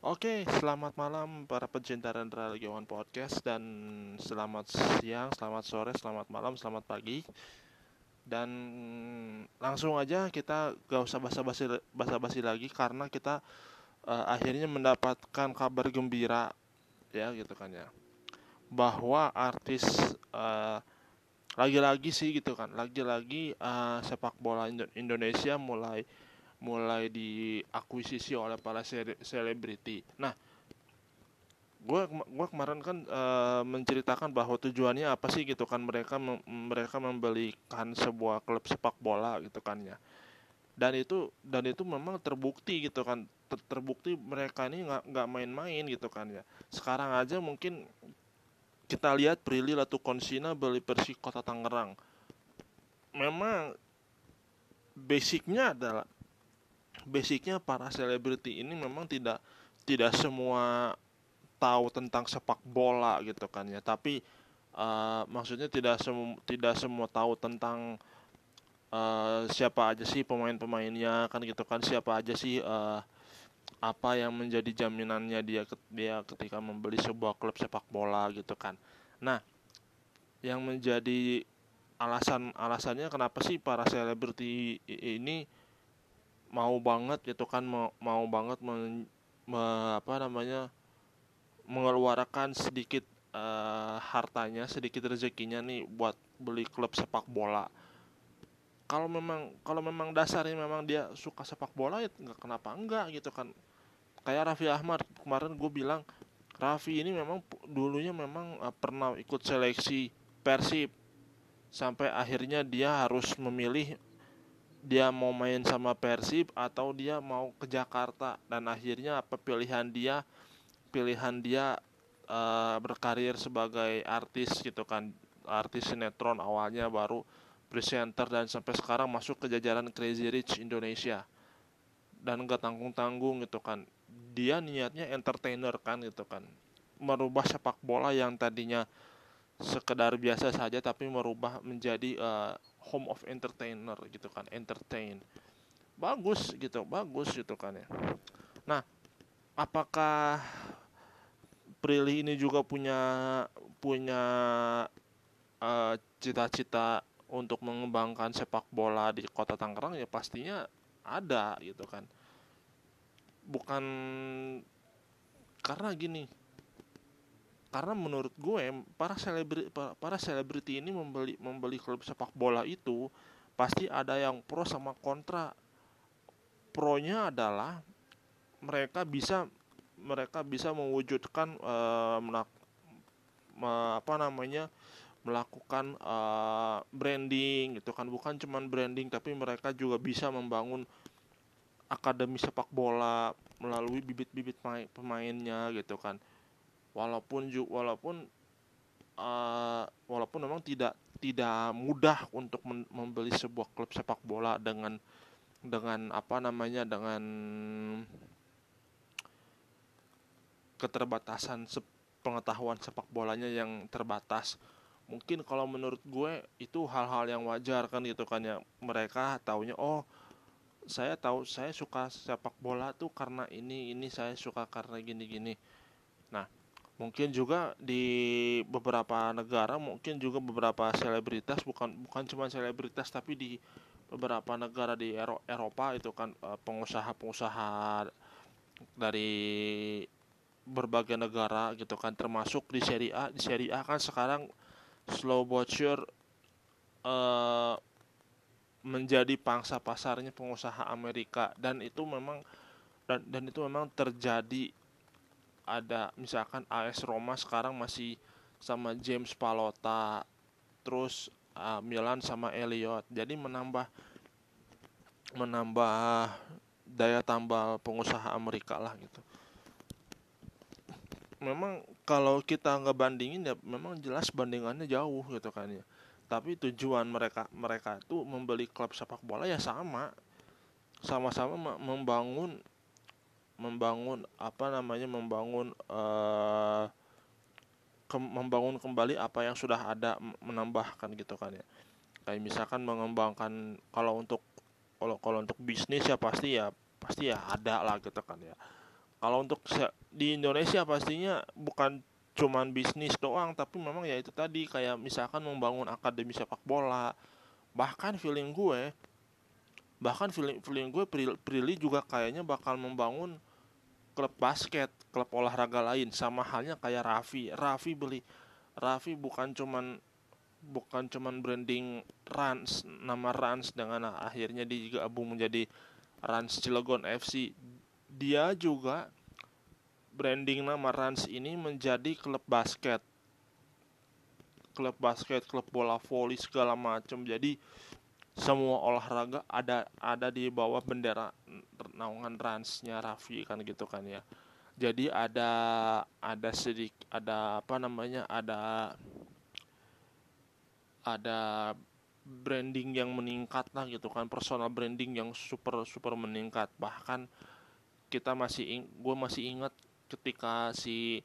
Oke, selamat malam para pecinta dan relawan podcast dan selamat siang, selamat sore, selamat malam, selamat pagi. Dan langsung aja kita gak usah basa-basi basa-basi lagi karena kita uh, akhirnya mendapatkan kabar gembira ya gitu kan ya. Bahwa artis uh, lagi-lagi sih gitu kan, lagi-lagi uh, sepak bola Indonesia mulai mulai diakuisisi oleh para selebriti. Nah, gue gua kemarin kan e, menceritakan bahwa tujuannya apa sih gitu kan mereka mereka membelikan sebuah klub sepak bola gitu kan ya. Dan itu dan itu memang terbukti gitu kan ter, terbukti mereka ini nggak nggak main-main gitu kan ya. Sekarang aja mungkin kita lihat Prilly Konsina beli Persi Kota Tangerang. Memang basicnya adalah basicnya para selebriti ini memang tidak tidak semua tahu tentang sepak bola gitu kan ya. Tapi uh, maksudnya tidak semua tidak semua tahu tentang uh, siapa aja sih pemain-pemainnya kan gitu kan. Siapa aja sih uh, apa yang menjadi jaminannya dia dia ketika membeli sebuah klub sepak bola gitu kan. Nah yang menjadi alasan alasannya kenapa sih para selebriti ini mau banget gitu kan mau mau banget men, me, apa namanya mengeluarkan sedikit uh, hartanya sedikit rezekinya nih buat beli klub sepak bola. Kalau memang kalau memang dasarnya memang dia suka sepak bola ya nggak kenapa enggak gitu kan. Kayak Raffi Ahmad kemarin gue bilang Raffi ini memang dulunya memang uh, pernah ikut seleksi Persib. Sampai akhirnya dia harus memilih dia mau main sama Persib atau dia mau ke Jakarta. Dan akhirnya apa pilihan dia pilihan dia uh, berkarir sebagai artis gitu kan. Artis sinetron awalnya baru presenter dan sampai sekarang masuk ke jajaran Crazy Rich Indonesia. Dan gak tanggung tanggung gitu kan. Dia niatnya entertainer kan gitu kan. Merubah sepak bola yang tadinya sekedar biasa saja tapi merubah menjadi uh, home of entertainer gitu kan entertain. Bagus gitu bagus gitu kan ya. Nah apakah Prilly ini juga punya punya uh, cita-cita untuk mengembangkan sepak bola di kota Tangerang? Ya pastinya ada gitu kan. Bukan karena gini karena menurut gue para selebriti para selebriti ini membeli membeli klub sepak bola itu pasti ada yang pro sama kontra. Pronya adalah mereka bisa mereka bisa mewujudkan uh, melak, me, apa namanya melakukan uh, branding gitu kan. Bukan cuman branding tapi mereka juga bisa membangun akademi sepak bola melalui bibit-bibit pemainnya gitu kan walaupun walaupun uh, walaupun memang tidak tidak mudah untuk membeli sebuah klub sepak bola dengan dengan apa namanya dengan keterbatasan se pengetahuan sepak bolanya yang terbatas. Mungkin kalau menurut gue itu hal-hal yang wajar kan gitu kan ya. Mereka taunya oh saya tahu saya suka sepak bola tuh karena ini ini saya suka karena gini gini mungkin juga di beberapa negara mungkin juga beberapa selebritas bukan bukan cuma selebritas tapi di beberapa negara di Ero Eropa itu kan eh, pengusaha-pengusaha dari berbagai negara gitu kan termasuk di Serie A. Di Serie A kan sekarang slow butcher uh, menjadi pangsa pasarnya pengusaha Amerika. Dan itu memang dan dan itu memang terjadi ada misalkan AS Roma sekarang masih sama James Palota terus uh, Milan sama Elliot. Jadi menambah menambah daya tambal pengusaha Amerika lah gitu. Memang kalau kita nggak bandingin ya memang jelas bandingannya jauh gitu kan ya. Tapi tujuan mereka mereka itu membeli klub sepak bola ya sama. Sama-sama membangun membangun apa namanya membangun uh, ke, membangun kembali apa yang sudah ada menambahkan gitu kan ya. Kayak misalkan mengembangkan kalau untuk kalau kalau untuk bisnis ya pasti ya pasti ya ada lah gitu kan ya. Kalau untuk di Indonesia pastinya bukan cuman bisnis doang tapi memang ya itu tadi kayak misalkan membangun akademi sepak bola bahkan feeling gue bahkan feeling feeling gue Prilly juga kayaknya bakal membangun klub basket klub olahraga lain sama halnya kayak Raffi. Raffi beli Raffi bukan cuman bukan cuman branding Rans nama Rans dengan akhirnya dia digabung menjadi Rans Cilegon FC dia juga branding nama Rans ini menjadi klub basket. Klub basket klub bola voli segala macam jadi semua olahraga ada ada di bawah bendera naungan Ransnya Raffi kan gitu kan ya. Jadi ada ada sedik ada apa namanya ada ada branding yang meningkat lah gitu kan personal branding yang super super meningkat. Bahkan kita masih gue masih ingat ketika si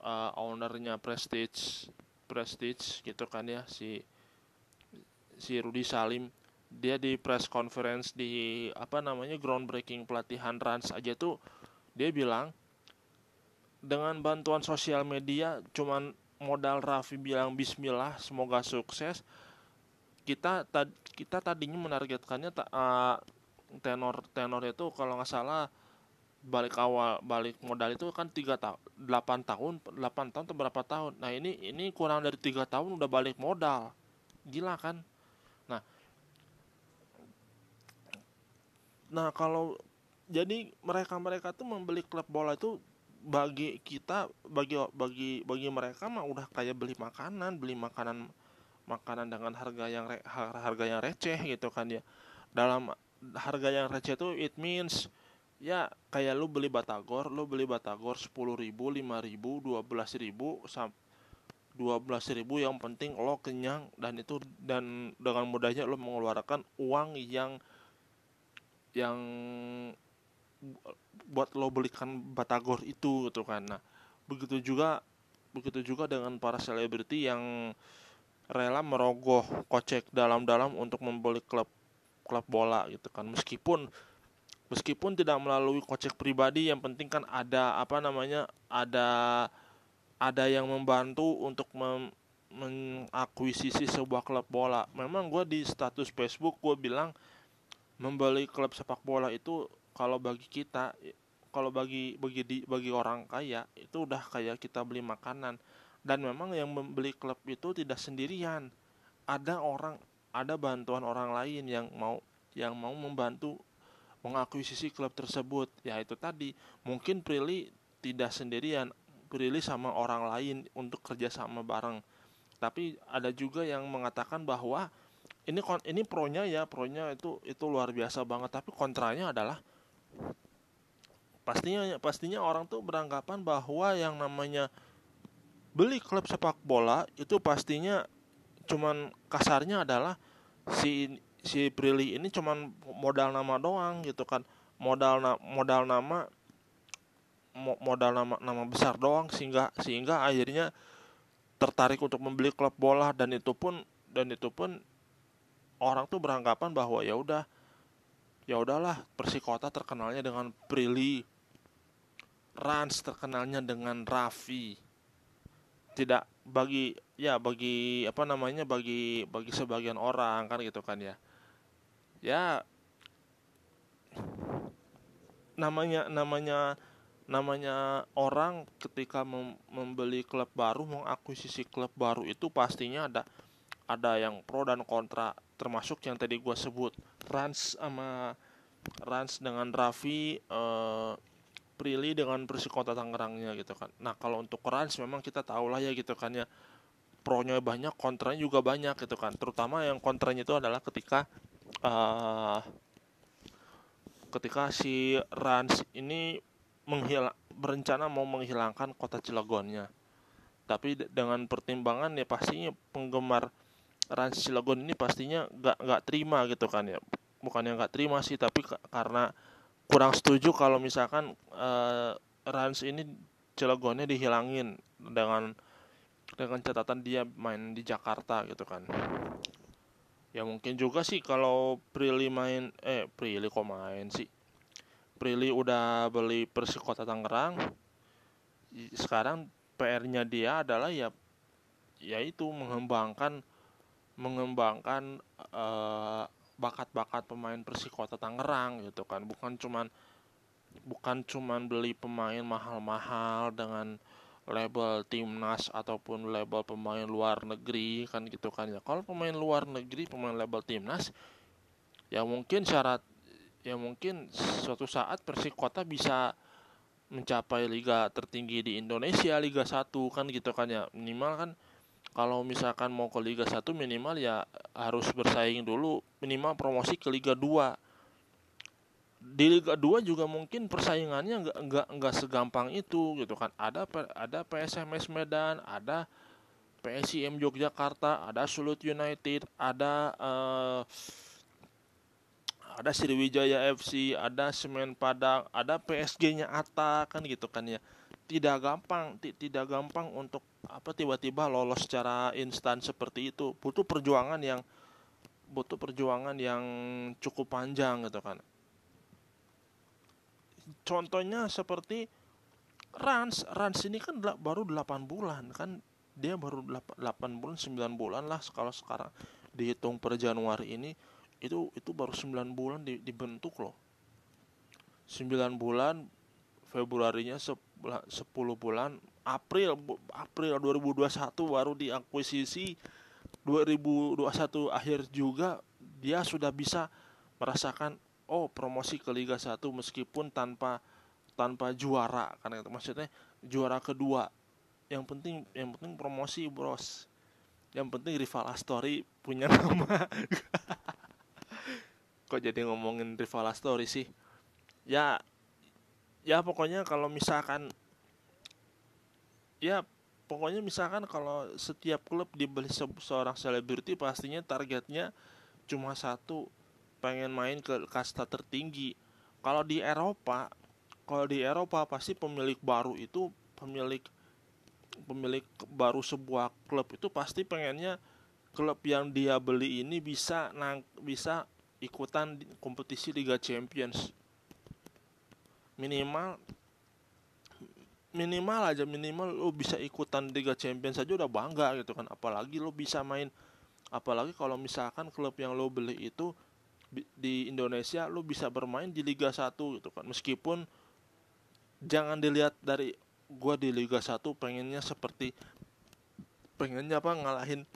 uh, ownernya Prestige Prestige gitu kan ya si si Rudy Salim. Dia di press conference di apa namanya groundbreaking pelatihan Rans aja tuh dia bilang dengan bantuan sosial media cuman modal Raffi bilang Bismillah semoga sukses kita tad, kita tadinya menargetkannya uh, tenor tenor itu kalau nggak salah balik awal balik modal itu kan tiga tahun delapan tahun delapan tahun atau berapa tahun. Nah ini ini kurang dari tiga tahun udah balik modal. Gila kan nah nah kalau jadi mereka mereka tuh membeli klub bola itu bagi kita bagi bagi bagi mereka mah udah kayak beli makanan beli makanan makanan dengan harga yang re, harga yang receh gitu kan ya. Dalam harga yang receh itu it means ya kayak lu beli batagor lu beli batagor sepuluh ribu lima ribu dua belas ribu dua belas ribu yang penting lo kenyang dan itu dan dengan mudahnya lo mengeluarkan uang yang yang buat lo belikan batagor itu gitu kan. Nah begitu juga begitu juga dengan para selebriti yang rela merogoh kocek dalam-dalam untuk membeli klub klub bola gitu kan. Meskipun meskipun tidak melalui kocek pribadi yang penting kan ada apa namanya ada ada yang membantu untuk mem, mengakuisisi sebuah klub bola. Memang gue di status Facebook gue bilang membeli klub sepak bola itu kalau bagi kita kalau bagi bagi di, bagi orang kaya itu udah kayak kita beli makanan. Dan memang yang membeli klub itu tidak sendirian. Ada orang ada bantuan orang lain yang mau yang mau membantu mengakuisisi klub tersebut. Ya itu tadi. Mungkin Prilly tidak sendirian. Prilly sama orang lain untuk kerjasama bareng. Tapi ada juga yang mengatakan bahwa ini ini pronya ya pronya itu itu luar biasa banget. Tapi kontranya adalah pastinya pastinya orang tuh beranggapan bahwa yang namanya beli klub sepak bola itu pastinya cuman kasarnya adalah si si Prilly ini cuman modal nama doang gitu kan. Modal na modal nama modal nama nama besar doang sehingga sehingga akhirnya tertarik untuk membeli klub bola dan itu pun dan itu pun orang tuh beranggapan bahwa ya udah ya udahlah Persikota terkenalnya dengan Prilly Rans terkenalnya dengan Raffi. Tidak bagi ya bagi apa namanya bagi bagi sebagian orang kan gitu kan ya. Ya namanya namanya namanya orang ketika mem membeli klub baru mengakuisisi klub baru itu pastinya ada ada yang pro dan kontra termasuk yang tadi gue sebut Rans sama Rans dengan Raffi eh, Prilly dengan Persikota Tangerangnya gitu kan nah kalau untuk Rans memang kita tahu lah ya gitu kan ya pronya banyak kontranya juga banyak gitu kan terutama yang kontranya itu adalah ketika uh, ketika si Rans ini menghil berencana mau menghilangkan kota Cilegonnya. Tapi dengan pertimbangan ya pastinya penggemar Rans Cilegon ini pastinya gak gak terima gitu kan ya. Bukan yang gak terima sih tapi karena kurang setuju kalau misalkan uh, Rans ini Cilegonnya dihilangin dengan dengan catatan dia main di Jakarta gitu kan. Ya mungkin juga sih kalau Prilly main eh Prilly kok main sih? Prilly udah beli Persikota Tangerang. Sekarang PR-nya dia adalah ya yaitu mengembangkan mengembangkan uh, bakat-bakat pemain Persikota Tangerang gitu kan. Bukan cuman bukan cuman beli pemain mahal-mahal dengan label timnas ataupun label pemain luar negeri kan gitu kan ya. Kalau pemain luar negeri pemain label timnas ya mungkin syarat ya mungkin suatu saat Persikota bisa mencapai liga tertinggi di Indonesia Liga 1 kan gitu kan ya. Minimal kan kalau misalkan mau ke Liga 1 minimal ya harus bersaing dulu. Minimal promosi ke Liga 2 di Liga 2 juga mungkin persaingannya nggak nggak nggak segampang itu gitu kan. Ada ada PSMS Medan ada PSIM Yogyakarta ada Sulut United ada uh, ada Sriwijaya FC ada Semen Padang ada PSG-nya Ata kan gitu kan ya. Tidak gampang tidak gampang untuk apa tiba-tiba lolos secara instan seperti itu? Butuh perjuangan yang butuh perjuangan yang cukup panjang gitu kan. Contohnya seperti Rans Rans ini kan baru 8 bulan kan. Dia baru 8, 8 bulan 9 bulan lah kalau sekarang dihitung per Januari ini. Itu itu baru 9 bulan di, dibentuk loh. 9 bulan Februarinya 10 bulan April April 2021 baru diakuisisi. 2021 akhir juga dia sudah bisa merasakan oh promosi ke Liga 1 meskipun tanpa tanpa juara. Karena itu maksudnya juara kedua. Yang penting yang penting promosi bros. Yang penting rival Astori punya nama. Kok jadi ngomongin rival Astori sih? Ya ya pokoknya kalau misalkan ya pokoknya misalkan kalau setiap klub dibeli se seorang selebriti pastinya targetnya cuma satu pengen main ke kasta tertinggi. Kalau di Eropa kalau di Eropa pasti pemilik baru itu pemilik pemilik baru sebuah klub itu pasti pengennya klub yang dia beli ini bisa nang bisa ikutan kompetisi Liga Champions. Minimal minimal aja minimal lo bisa ikutan Liga Champions saja udah bangga gitu kan apalagi lo bisa main apalagi kalau misalkan klub yang lo beli itu di Indonesia lu bisa bermain di Liga 1 gitu kan meskipun jangan dilihat dari gua di Liga 1 pengennya seperti pengennya apa ngalahin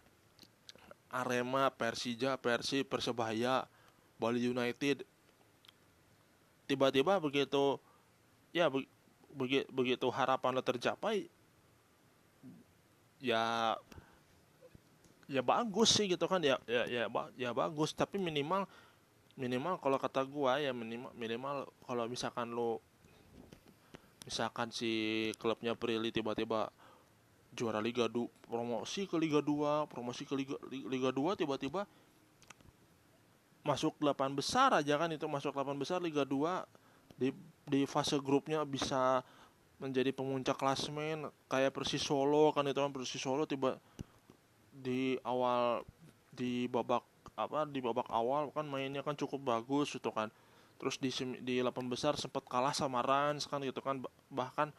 Arema, Persija, Persi, Persebaya, Bali United. Tiba-tiba begitu ya begitu begitu harapan lo tercapai ya ya bagus sih gitu kan ya ya ya, ya bagus. Tapi minimal minimal kalau kata gua ya minimal minimal kalau misalkan lo misalkan si klubnya Prilly tiba-tiba juara Liga 2 promosi ke Liga 2 promosi ke Liga Liga 2 tiba-tiba masuk 8 besar aja kan itu masuk 8 besar Liga 2 di di fase grupnya bisa menjadi pemuncak klasmen kayak Persis Solo kan itu kan Persis Solo tiba di awal di babak apa di babak awal kan mainnya kan cukup bagus gitu kan. Terus di di delapan besar sempat kalah sama Rans kan gitu kan bahkan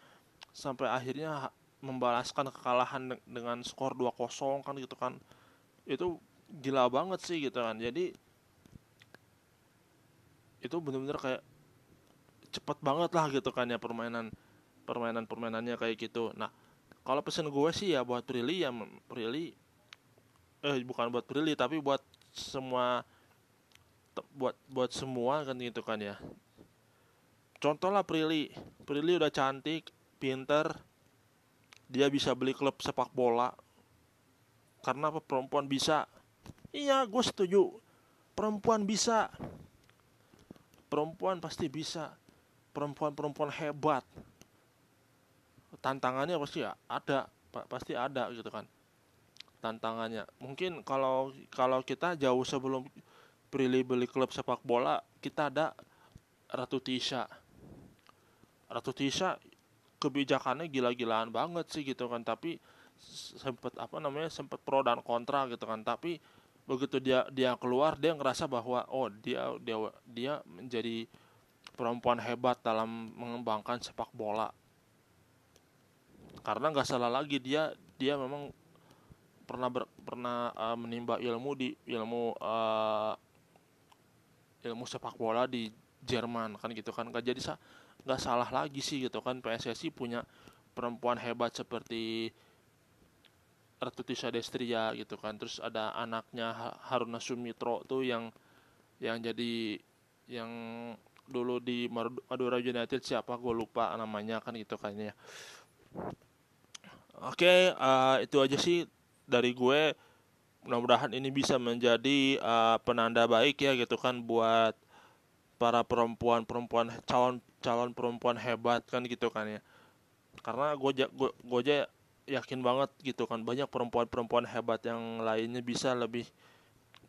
sampai akhirnya membalaskan kekalahan dengan skor 2-0 kan gitu kan. Itu gila banget sih gitu kan. Jadi itu bener-bener kayak cepet banget lah gitu kan ya permainan permainan permainannya kayak gitu. Nah kalau pesen gue sih ya buat Prilly ya Prilly eh bukan buat Prilly tapi buat semua buat buat semua kan gitu kan ya. Contoh lah Prilly Prilly udah cantik pinter dia bisa beli klub sepak bola. Karena apa? Perempuan bisa. Iya gue setuju. Perempuan bisa. Perempuan pasti bisa perempuan-perempuan hebat. Tantangannya pasti ada pasti ada gitu kan. Tantangannya. Mungkin kalau kalau kita jauh sebelum Prilly beli klub sepak bola kita ada Ratu Tisha. Ratu Tisha kebijakannya gila-gilaan banget sih gitu kan tapi sempet apa namanya sempet pro dan kontra gitu kan. Tapi begitu dia dia keluar dia ngerasa bahwa oh dia dia dia menjadi perempuan hebat dalam mengembangkan sepak bola. Karena nggak salah lagi dia dia memang pernah ber, pernah uh, menimba ilmu di ilmu uh, ilmu sepak bola di Jerman kan gitu kan. Nggak jadi nggak salah lagi sih gitu kan. PSSI punya perempuan hebat seperti Ratu Tisha Destria gitu kan. Terus ada anaknya Haruna Sumitro tuh yang yang jadi yang dulu di Madura United siapa? Gue lupa namanya kan gitu kayaknya oke okay, uh, itu aja sih dari gue. Mudah-mudahan ini bisa menjadi uh, penanda baik ya gitu kan buat para perempuan-perempuan calon calon perempuan hebat kan gitu kan ya. Karena gue gue gue aja yakin banget gitu kan banyak perempuan-perempuan hebat yang lainnya bisa lebih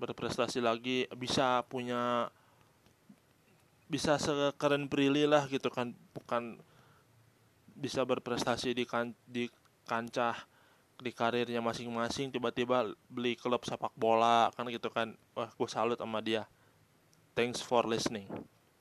berprestasi lagi bisa punya bisa sekeren Prilly lah gitu kan bukan bisa berprestasi di kan di kancah di karirnya masing-masing tiba-tiba beli klub sepak bola kan gitu kan. Wah gue salut sama dia. Thanks for listening